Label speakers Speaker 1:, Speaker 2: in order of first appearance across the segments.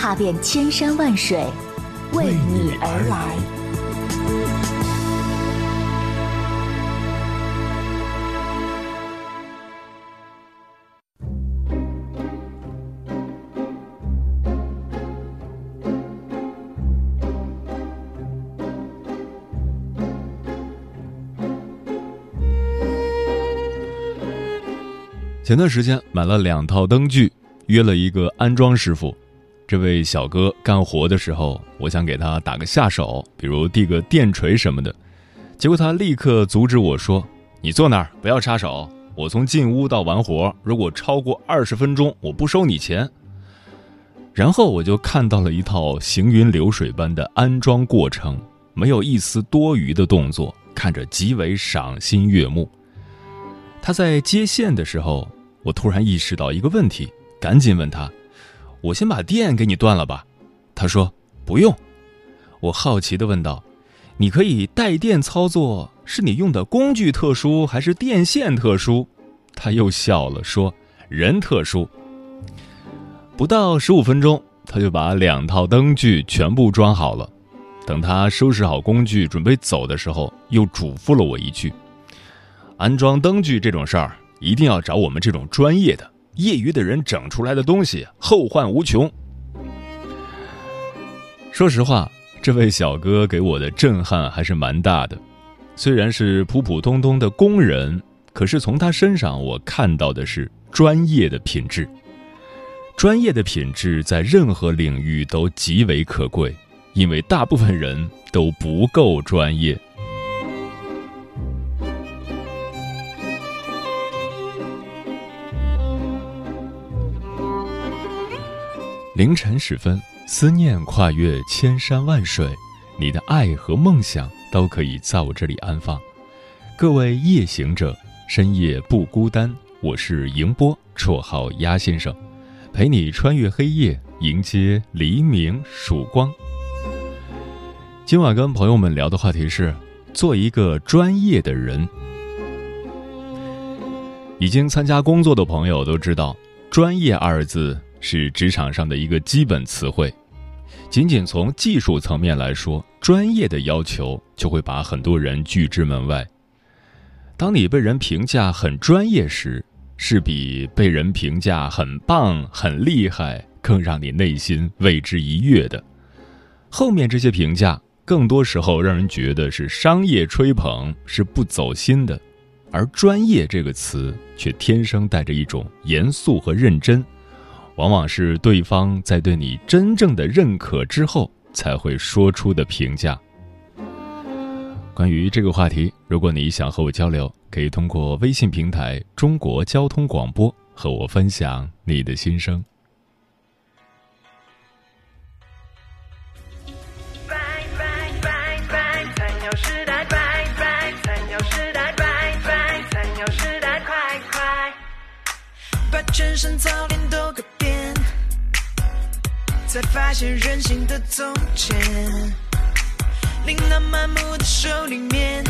Speaker 1: 踏遍千山万水，为你而来。
Speaker 2: 前段时间买了两套灯具，约了一个安装师傅。这位小哥干活的时候，我想给他打个下手，比如递个电锤什么的，结果他立刻阻止我说：“你坐那儿不要插手，我从进屋到完活，如果超过二十分钟，我不收你钱。”然后我就看到了一套行云流水般的安装过程，没有一丝多余的动作，看着极为赏心悦目。他在接线的时候，我突然意识到一个问题，赶紧问他。我先把电给你断了吧，他说不用。我好奇的问道：“你可以带电操作，是你用的工具特殊，还是电线特殊？”他又笑了，说：“人特殊。”不到十五分钟，他就把两套灯具全部装好了。等他收拾好工具准备走的时候，又嘱咐了我一句：“安装灯具这种事儿，一定要找我们这种专业的。”业余的人整出来的东西，后患无穷。说实话，这位小哥给我的震撼还是蛮大的。虽然是普普通通的工人，可是从他身上我看到的是专业的品质。专业的品质在任何领域都极为可贵，因为大部分人都不够专业。凌晨时分，思念跨越千山万水，你的爱和梦想都可以在我这里安放。各位夜行者，深夜不孤单。我是迎波，绰号鸭先生，陪你穿越黑夜，迎接黎明曙光。今晚跟朋友们聊的话题是：做一个专业的人。已经参加工作的朋友都知道，“专业”二字。是职场上的一个基本词汇。仅仅从技术层面来说，专业的要求就会把很多人拒之门外。当你被人评价很专业时，是比被人评价很棒、很厉害更让你内心为之一跃的。后面这些评价，更多时候让人觉得是商业吹捧，是不走心的。而“专业”这个词，却天生带着一种严肃和认真。往往是对方在对你真正的认可之后才会说出的评价。关于这个话题，如果你想和我交流，可以通过微信平台“中国交通广播”和我分享你的心声。
Speaker 3: 才发现人性的从前，琳琅满目的手里面，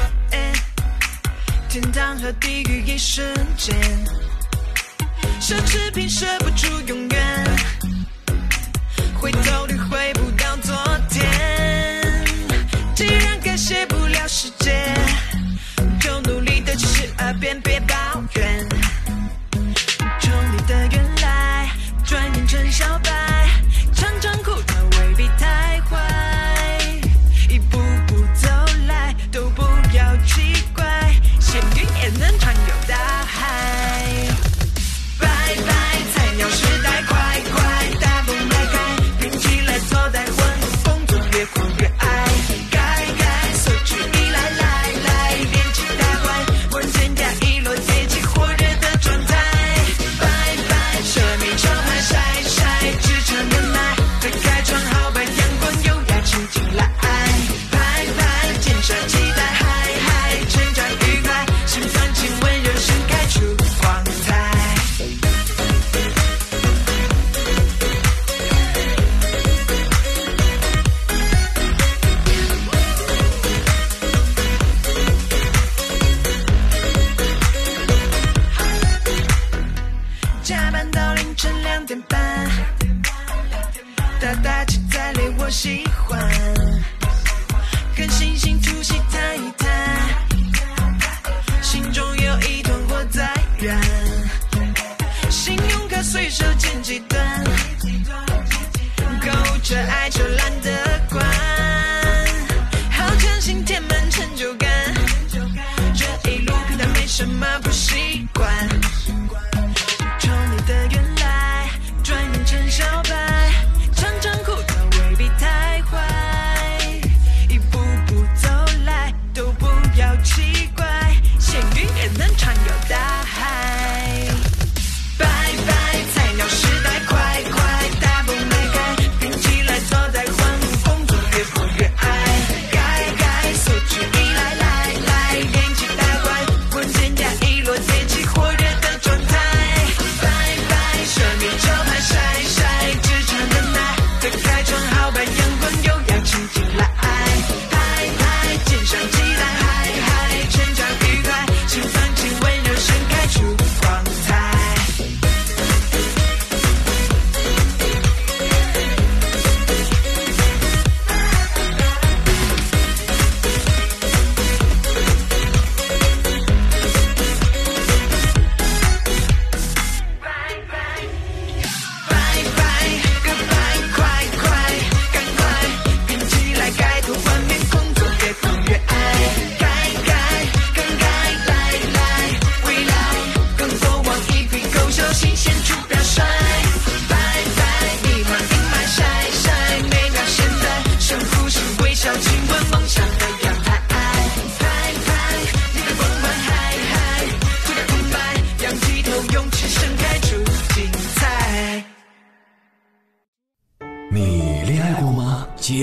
Speaker 3: 天堂和地狱一瞬间，奢侈品舍不住永远，回头率回不到昨天。既然改写不了世界，就努力的去适变，别抱怨。从你的原来，转眼成笑。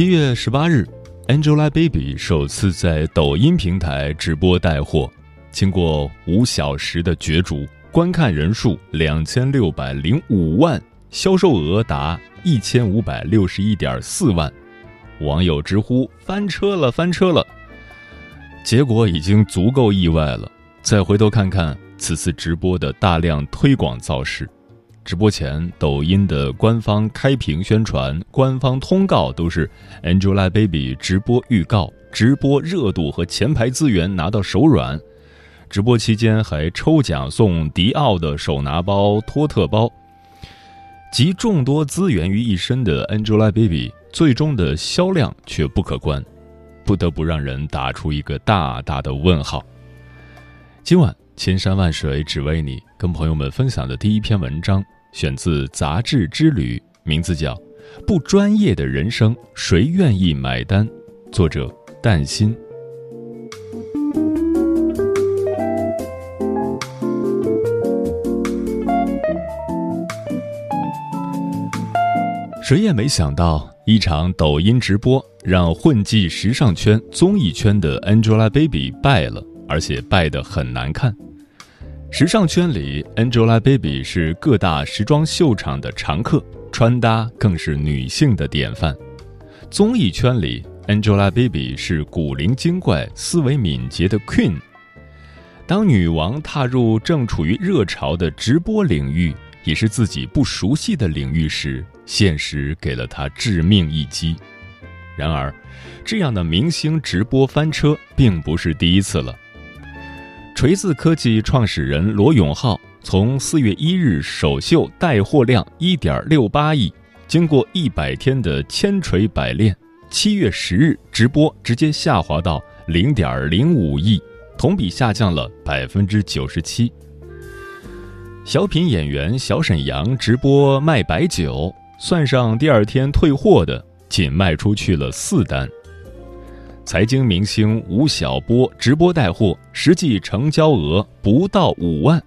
Speaker 2: 七月十八日，Angelababy 首次在抖音平台直播带货，经过五小时的角逐，观看人数两千六百零五万，销售额达一千五百六十一点四万，网友直呼翻车了，翻车了。结果已经足够意外了，再回头看看此次直播的大量推广造势。直播前，抖音的官方开屏宣传、官方通告都是 Angelababy 直播预告，直播热度和前排资源拿到手软。直播期间还抽奖送迪奥的手拿包、托特包，集众多资源于一身的 Angelababy 最终的销量却不可观，不得不让人打出一个大大的问号。今晚。千山万水只为你。跟朋友们分享的第一篇文章，选自《杂志之旅》，名字叫《不专业的人生，谁愿意买单》，作者淡心。谁也没想到，一场抖音直播让混迹时尚圈、综艺圈的 Angelababy 败了，而且败得很难看。时尚圈里，Angelababy 是各大时装秀场的常客，穿搭更是女性的典范。综艺圈里，Angelababy 是古灵精怪、思维敏捷的 Queen。当女王踏入正处于热潮的直播领域，也是自己不熟悉的领域时，现实给了她致命一击。然而，这样的明星直播翻车并不是第一次了。锤子科技创始人罗永浩从四月一日首秀带货量一点六八亿，经过一百天的千锤百炼，七月十日直播直接下滑到零点零五亿，同比下降了百分之九十七。小品演员小沈阳直播卖白酒，算上第二天退货的，仅卖出去了四单。财经明星吴晓波直播带货，实际成交额不到五万。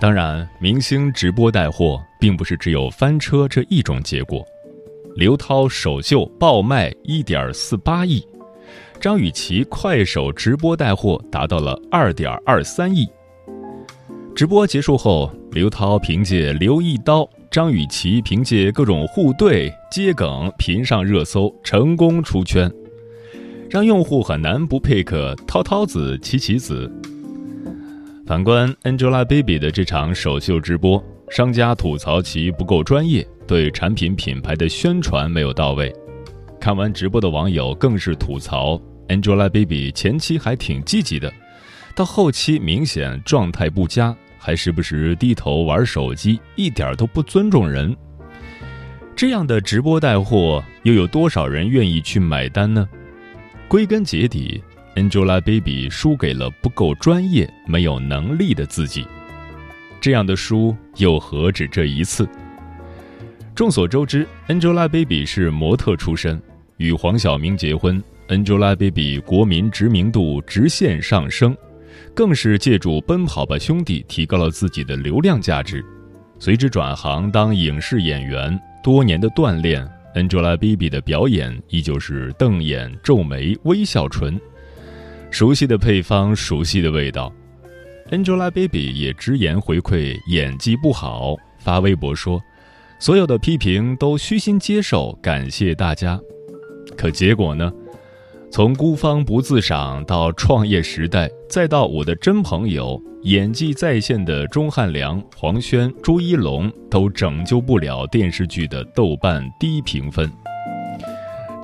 Speaker 2: 当然，明星直播带货并不是只有翻车这一种结果。刘涛首秀爆卖一点四八亿，张雨绮快手直播带货达到了二点二三亿。直播结束后，刘涛凭借《刘一刀》。张雨绮凭借各种互怼、接梗频上热搜，成功出圈，让用户很难不 pick 涛涛子、琪琪子。反观 Angelababy 的这场首秀直播，商家吐槽其不够专业，对产品品牌的宣传没有到位。看完直播的网友更是吐槽 Angelababy 前期还挺积极的，到后期明显状态不佳。还时不时低头玩手机，一点都不尊重人。这样的直播带货，又有多少人愿意去买单呢？归根结底，Angelababy 输给了不够专业、没有能力的自己。这样的输又何止这一次？众所周知，Angelababy 是模特出身，与黄晓明结婚，Angelababy 国民知名度直线上升。更是借助《奔跑吧兄弟》提高了自己的流量价值，随之转行当影视演员。多年的锻炼，Angelababy 的表演依旧是瞪眼、皱眉、微笑唇，熟悉的配方，熟悉的味道。Angelababy 也直言回馈演技不好，发微博说：“所有的批评都虚心接受，感谢大家。”可结果呢？从孤芳不自赏到创业时代，再到我的真朋友，演技在线的钟汉良、黄轩、朱一龙都拯救不了电视剧的豆瓣低评分。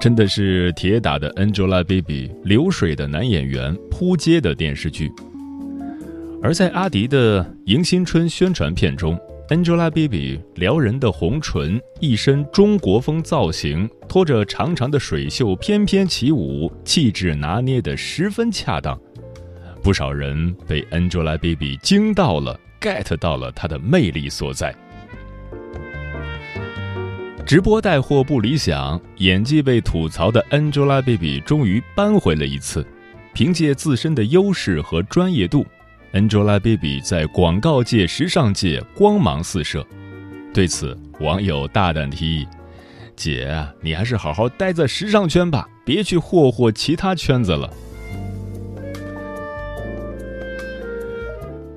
Speaker 2: 真的是铁打的 Angelababy，流水的男演员，扑街的电视剧。而在阿迪的迎新春宣传片中。Angelababy 撩人的红唇，一身中国风造型，拖着长长的水袖翩翩起舞，气质拿捏的十分恰当。不少人被 Angelababy 惊到了，get 到了她的魅力所在。直播带货不理想，演技被吐槽的 Angelababy 终于扳回了一次，凭借自身的优势和专业度。Angelababy 在广告界、时尚界光芒四射，对此网友大胆提议：“姐，你还是好好待在时尚圈吧，别去霍霍其他圈子了。”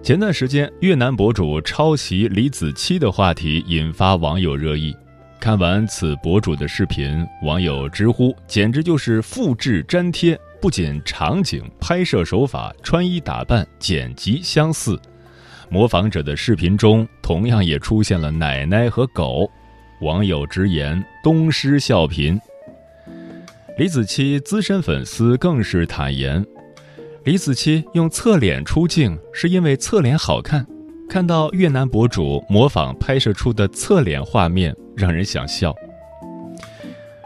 Speaker 2: 前段时间，越南博主抄袭李子柒的话题引发网友热议。看完此博主的视频，网友直呼：“简直就是复制粘贴。”不仅场景、拍摄手法、穿衣打扮、剪辑相似，模仿者的视频中同样也出现了奶奶和狗。网友直言“东施效颦”。李子柒资深粉丝更是坦言：“李子柒用侧脸出镜是因为侧脸好看，看到越南博主模仿拍摄出的侧脸画面，让人想笑。”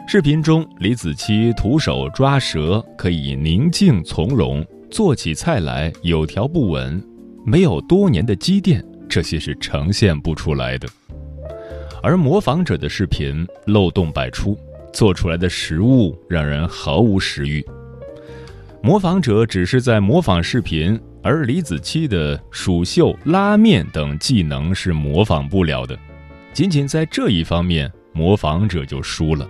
Speaker 2: 视频中，李子柒徒手抓蛇可以宁静从容，做起菜来有条不紊，没有多年的积淀，这些是呈现不出来的。而模仿者的视频漏洞百出，做出来的食物让人毫无食欲。模仿者只是在模仿视频，而李子柒的蜀绣、拉面等技能是模仿不了的，仅仅在这一方面，模仿者就输了。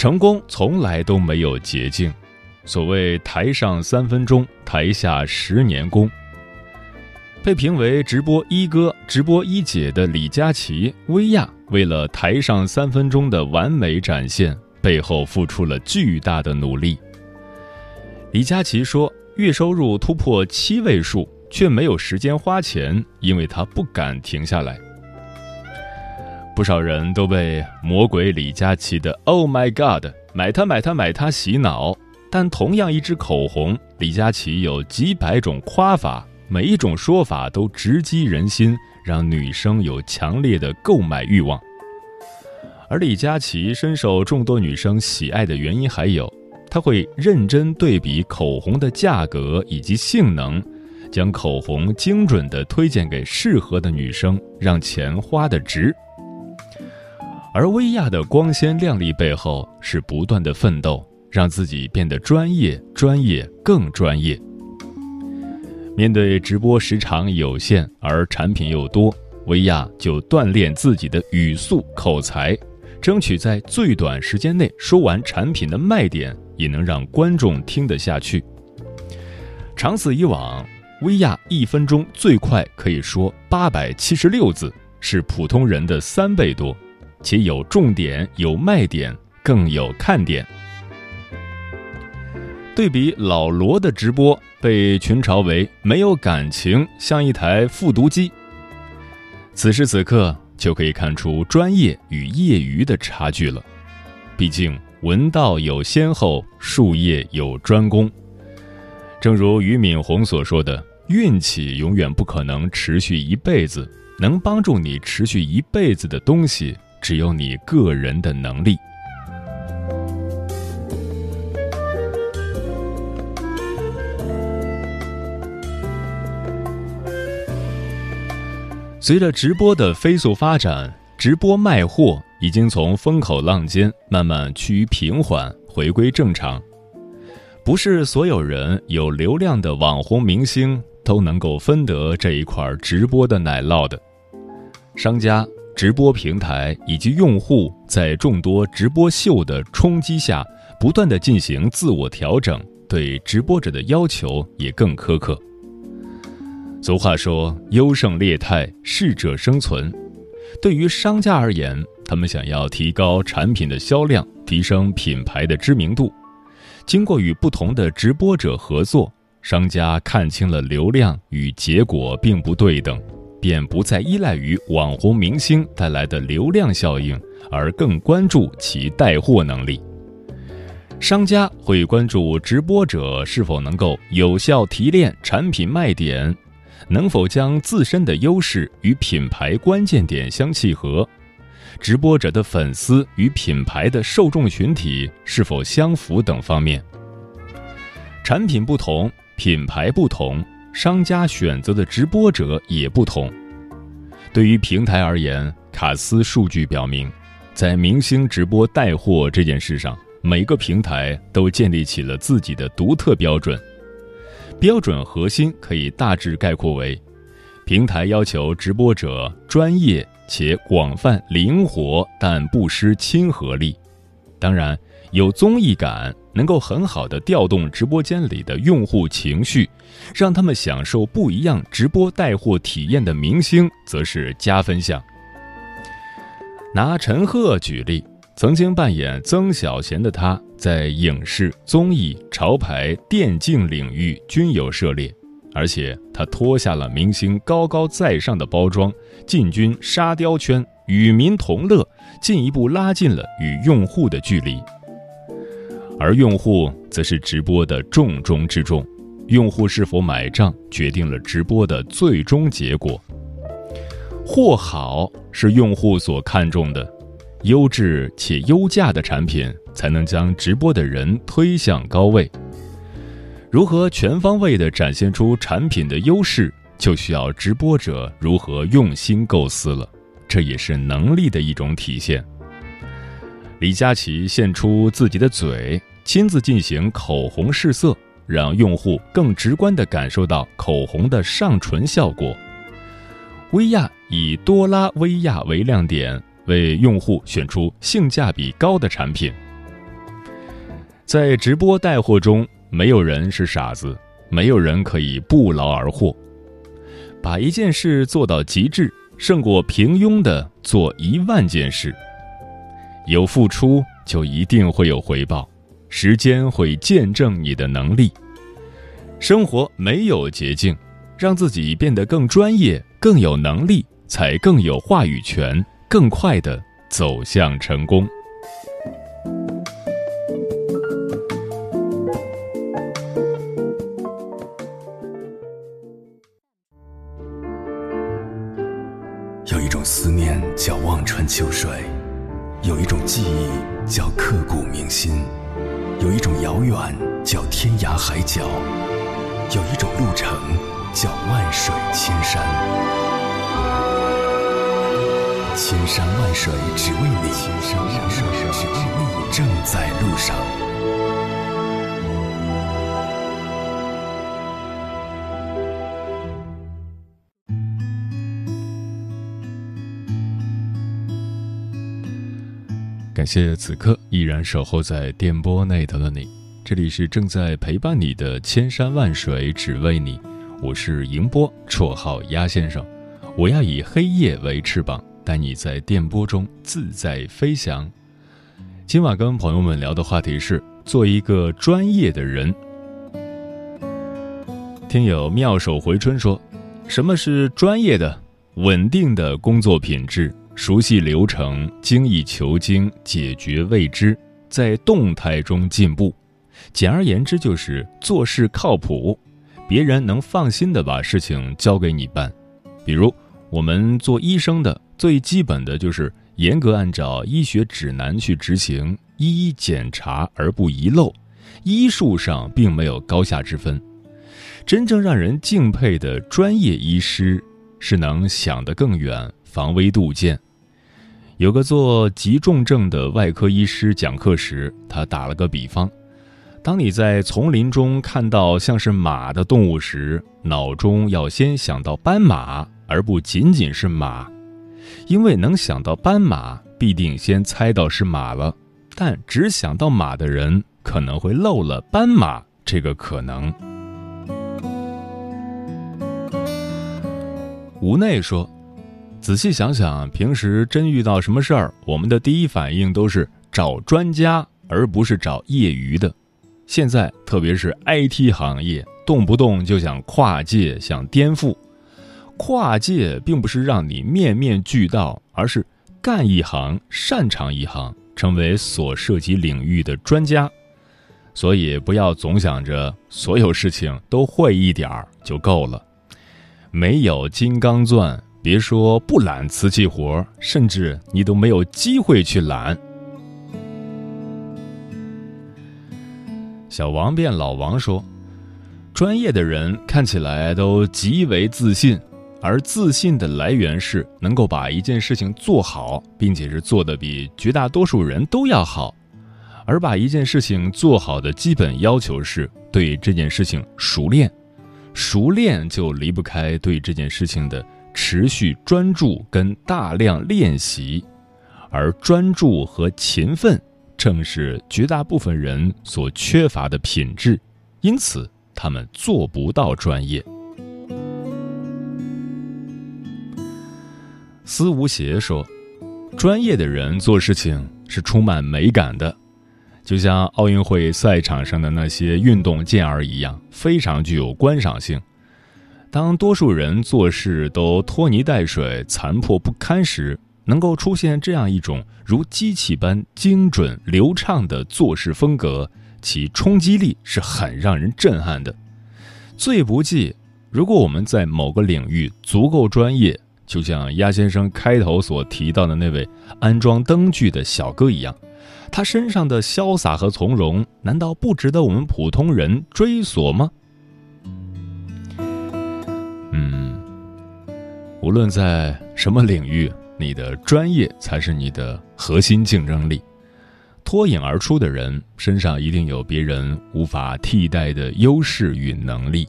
Speaker 2: 成功从来都没有捷径。所谓“台上三分钟，台下十年功”。被评为直播一哥、直播一姐的李佳琦、薇娅，为了台上三分钟的完美展现，背后付出了巨大的努力。李佳琦说：“月收入突破七位数，却没有时间花钱，因为他不敢停下来。”不少人都被魔鬼李佳琦的 “Oh my god！” 买它买它买它洗脑，但同样一支口红，李佳琦有几百种夸法，每一种说法都直击人心，让女生有强烈的购买欲望。而李佳琦深受众多女生喜爱的原因还有，他会认真对比口红的价格以及性能，将口红精准的推荐给适合的女生，让钱花得值。而薇娅的光鲜亮丽背后是不断的奋斗，让自己变得专业、专业更专业。面对直播时长有限而产品又多，薇娅就锻炼自己的语速、口才，争取在最短时间内说完产品的卖点，也能让观众听得下去。长此以往，薇娅一分钟最快可以说八百七十六字，是普通人的三倍多。且有重点、有卖点、更有看点。对比老罗的直播，被群嘲为没有感情，像一台复读机。此时此刻就可以看出专业与业余的差距了。毕竟，文道有先后，术业有专攻。正如俞敏洪所说的：“运气永远不可能持续一辈子，能帮助你持续一辈子的东西。”只有你个人的能力。随着直播的飞速发展，直播卖货已经从风口浪尖慢慢趋于平缓，回归正常。不是所有人有流量的网红明星都能够分得这一块直播的奶酪的，商家。直播平台以及用户在众多直播秀的冲击下，不断的进行自我调整，对直播者的要求也更苛刻。俗话说，优胜劣汰，适者生存。对于商家而言，他们想要提高产品的销量，提升品牌的知名度。经过与不同的直播者合作，商家看清了流量与结果并不对等。便不再依赖于网红明星带来的流量效应，而更关注其带货能力。商家会关注直播者是否能够有效提炼产品卖点，能否将自身的优势与品牌关键点相契合，直播者的粉丝与品牌的受众群体是否相符等方面。产品不同，品牌不同。商家选择的直播者也不同。对于平台而言，卡斯数据表明，在明星直播带货这件事上，每个平台都建立起了自己的独特标准。标准核心可以大致概括为：平台要求直播者专业且广泛、灵活，但不失亲和力。当然，有综艺感。能够很好的调动直播间里的用户情绪，让他们享受不一样直播带货体验的明星，则是加分项。拿陈赫举例，曾经扮演曾小贤的他，在影视、综艺、潮牌、电竞领域均有涉猎，而且他脱下了明星高高在上的包装，进军沙雕圈，与民同乐，进一步拉近了与用户的距离。而用户则是直播的重中之重，用户是否买账决定了直播的最终结果。货好是用户所看重的，优质且优价的产品才能将直播的人推向高位。如何全方位地展现出产品的优势，就需要直播者如何用心构思了，这也是能力的一种体现。李佳琦献出自己的嘴。亲自进行口红试色，让用户更直观地感受到口红的上唇效果。薇娅以多拉薇娅为亮点，为用户选出性价比高的产品。在直播带货中，没有人是傻子，没有人可以不劳而获。把一件事做到极致，胜过平庸的做一万件事。有付出，就一定会有回报。时间会见证你的能力，生活没有捷径，让自己变得更专业、更有能力，才更有话语权，更快的走向成功。
Speaker 4: 有一种思念叫望穿秋水，有一种记忆叫刻骨铭心。有一种遥远叫天涯海角，有一种路程叫万水千山，千山万水只为你，水正在路上。
Speaker 2: 感谢此刻。依然守候在电波内的你，这里是正在陪伴你的千山万水，只为你。我是迎波，绰号鸭先生。我要以黑夜为翅膀，带你在电波中自在飞翔。今晚跟朋友们聊的话题是：做一个专业的人。听友妙手回春说：“什么是专业的、稳定的工作品质？”熟悉流程，精益求精，解决未知，在动态中进步。简而言之，就是做事靠谱，别人能放心的把事情交给你办。比如，我们做医生的最基本的就是严格按照医学指南去执行，一一检查而不遗漏。医术上并没有高下之分，真正让人敬佩的专业医师是能想得更远，防微杜渐。有个做急重症的外科医师讲课时，他打了个比方：，当你在丛林中看到像是马的动物时，脑中要先想到斑马，而不仅仅是马，因为能想到斑马，必定先猜到是马了。但只想到马的人，可能会漏了斑马这个可能。吴奈说。仔细想想，平时真遇到什么事儿，我们的第一反应都是找专家，而不是找业余的。现在，特别是 IT 行业，动不动就想跨界，想颠覆。跨界并不是让你面面俱到，而是干一行擅长一行，成为所涉及领域的专家。所以，不要总想着所有事情都会一点儿就够了，没有金刚钻。别说不揽瓷器活甚至你都没有机会去揽。小王变老王说：“专业的人看起来都极为自信，而自信的来源是能够把一件事情做好，并且是做的比绝大多数人都要好。而把一件事情做好的基本要求是对这件事情熟练，熟练就离不开对这件事情的。”持续专注跟大量练习，而专注和勤奋正是绝大部分人所缺乏的品质，因此他们做不到专业。司无邪说：“专业的人做事情是充满美感的，就像奥运会赛场上的那些运动健儿一样，非常具有观赏性。”当多数人做事都拖泥带水、残破不堪时，能够出现这样一种如机器般精准流畅的做事风格，其冲击力是很让人震撼的。最不济，如果我们在某个领域足够专业，就像鸭先生开头所提到的那位安装灯具的小哥一样，他身上的潇洒和从容，难道不值得我们普通人追索吗？无论在什么领域，你的专业才是你的核心竞争力。脱颖而出的人身上一定有别人无法替代的优势与能力。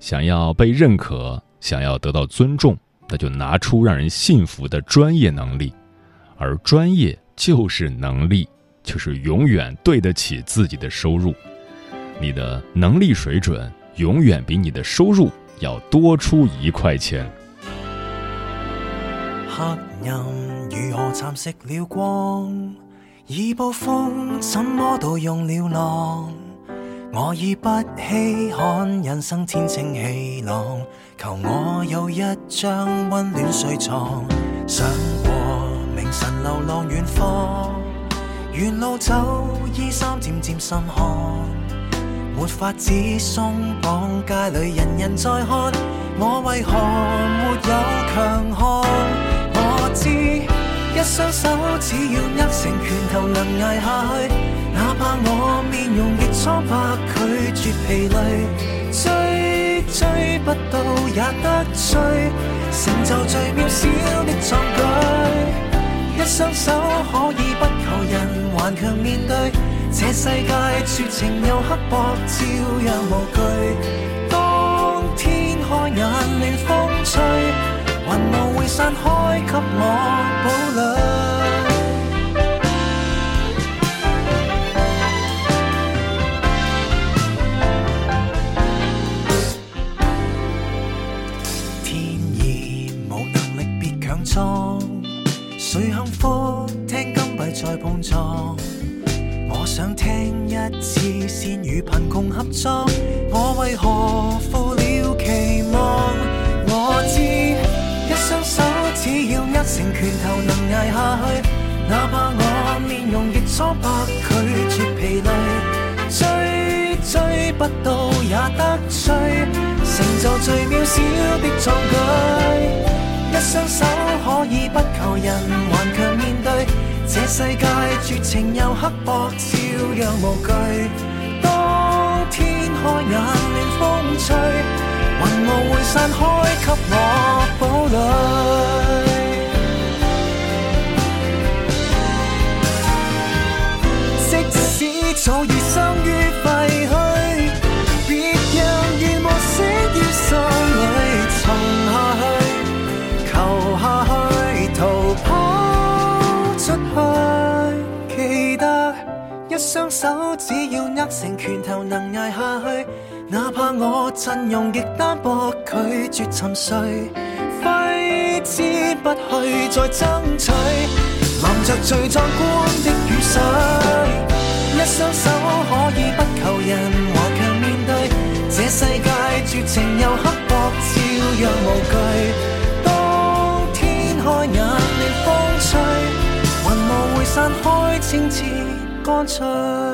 Speaker 2: 想要被认可，想要得到尊重，那就拿出让人信服的专业能力。而专业就是能力，就是永远对得起自己的收入。你的能力水准永远比你的收入要多出一块钱。
Speaker 5: 黑暗如何蚕食了光？已暴风怎么盗用了浪？我已不稀罕人生天清气朗，求我有一张温暖睡床。想过明晨流浪远方，沿路走衣衫渐渐渗汗，没法子松绑，街里人人在看，我为何没有强悍？一双手，只要握成拳头，能挨下去。哪怕我面容极苍白，拒绝疲累。追追不到也得追，成就最渺小的壮举。一双手可以不求人，顽强面对这世界绝情又刻薄，照样无惧。当天开眼，暖风吹。雲霧會散開，給我保養。天意無能力，別強装，誰幸福？聽金幣在碰撞。我想聽一次，先與貧窮合作。我為何？拳头能挨下去，哪怕我面容亦苍白，拒绝疲累。追追不到也得追，成就最渺小的壮举。一双手可以不求人，顽强面对这世界绝情又刻薄，照样无惧。当天开眼，暖风吹，云雾会散开，给我堡垒。所以生于废墟，别让愿望死于心里，沉下去，求下去，逃跑出去。记得，一双手只要握成拳头，能挨下去。哪怕我阵容极单薄，拒绝沉睡，挥之不去，再争取，望着最壮观的雨水。一双手可以不求人，顽强面对这世界，绝情又刻薄，照样无惧。当天开眼，暖风吹，云雾会散开，清澈。脆。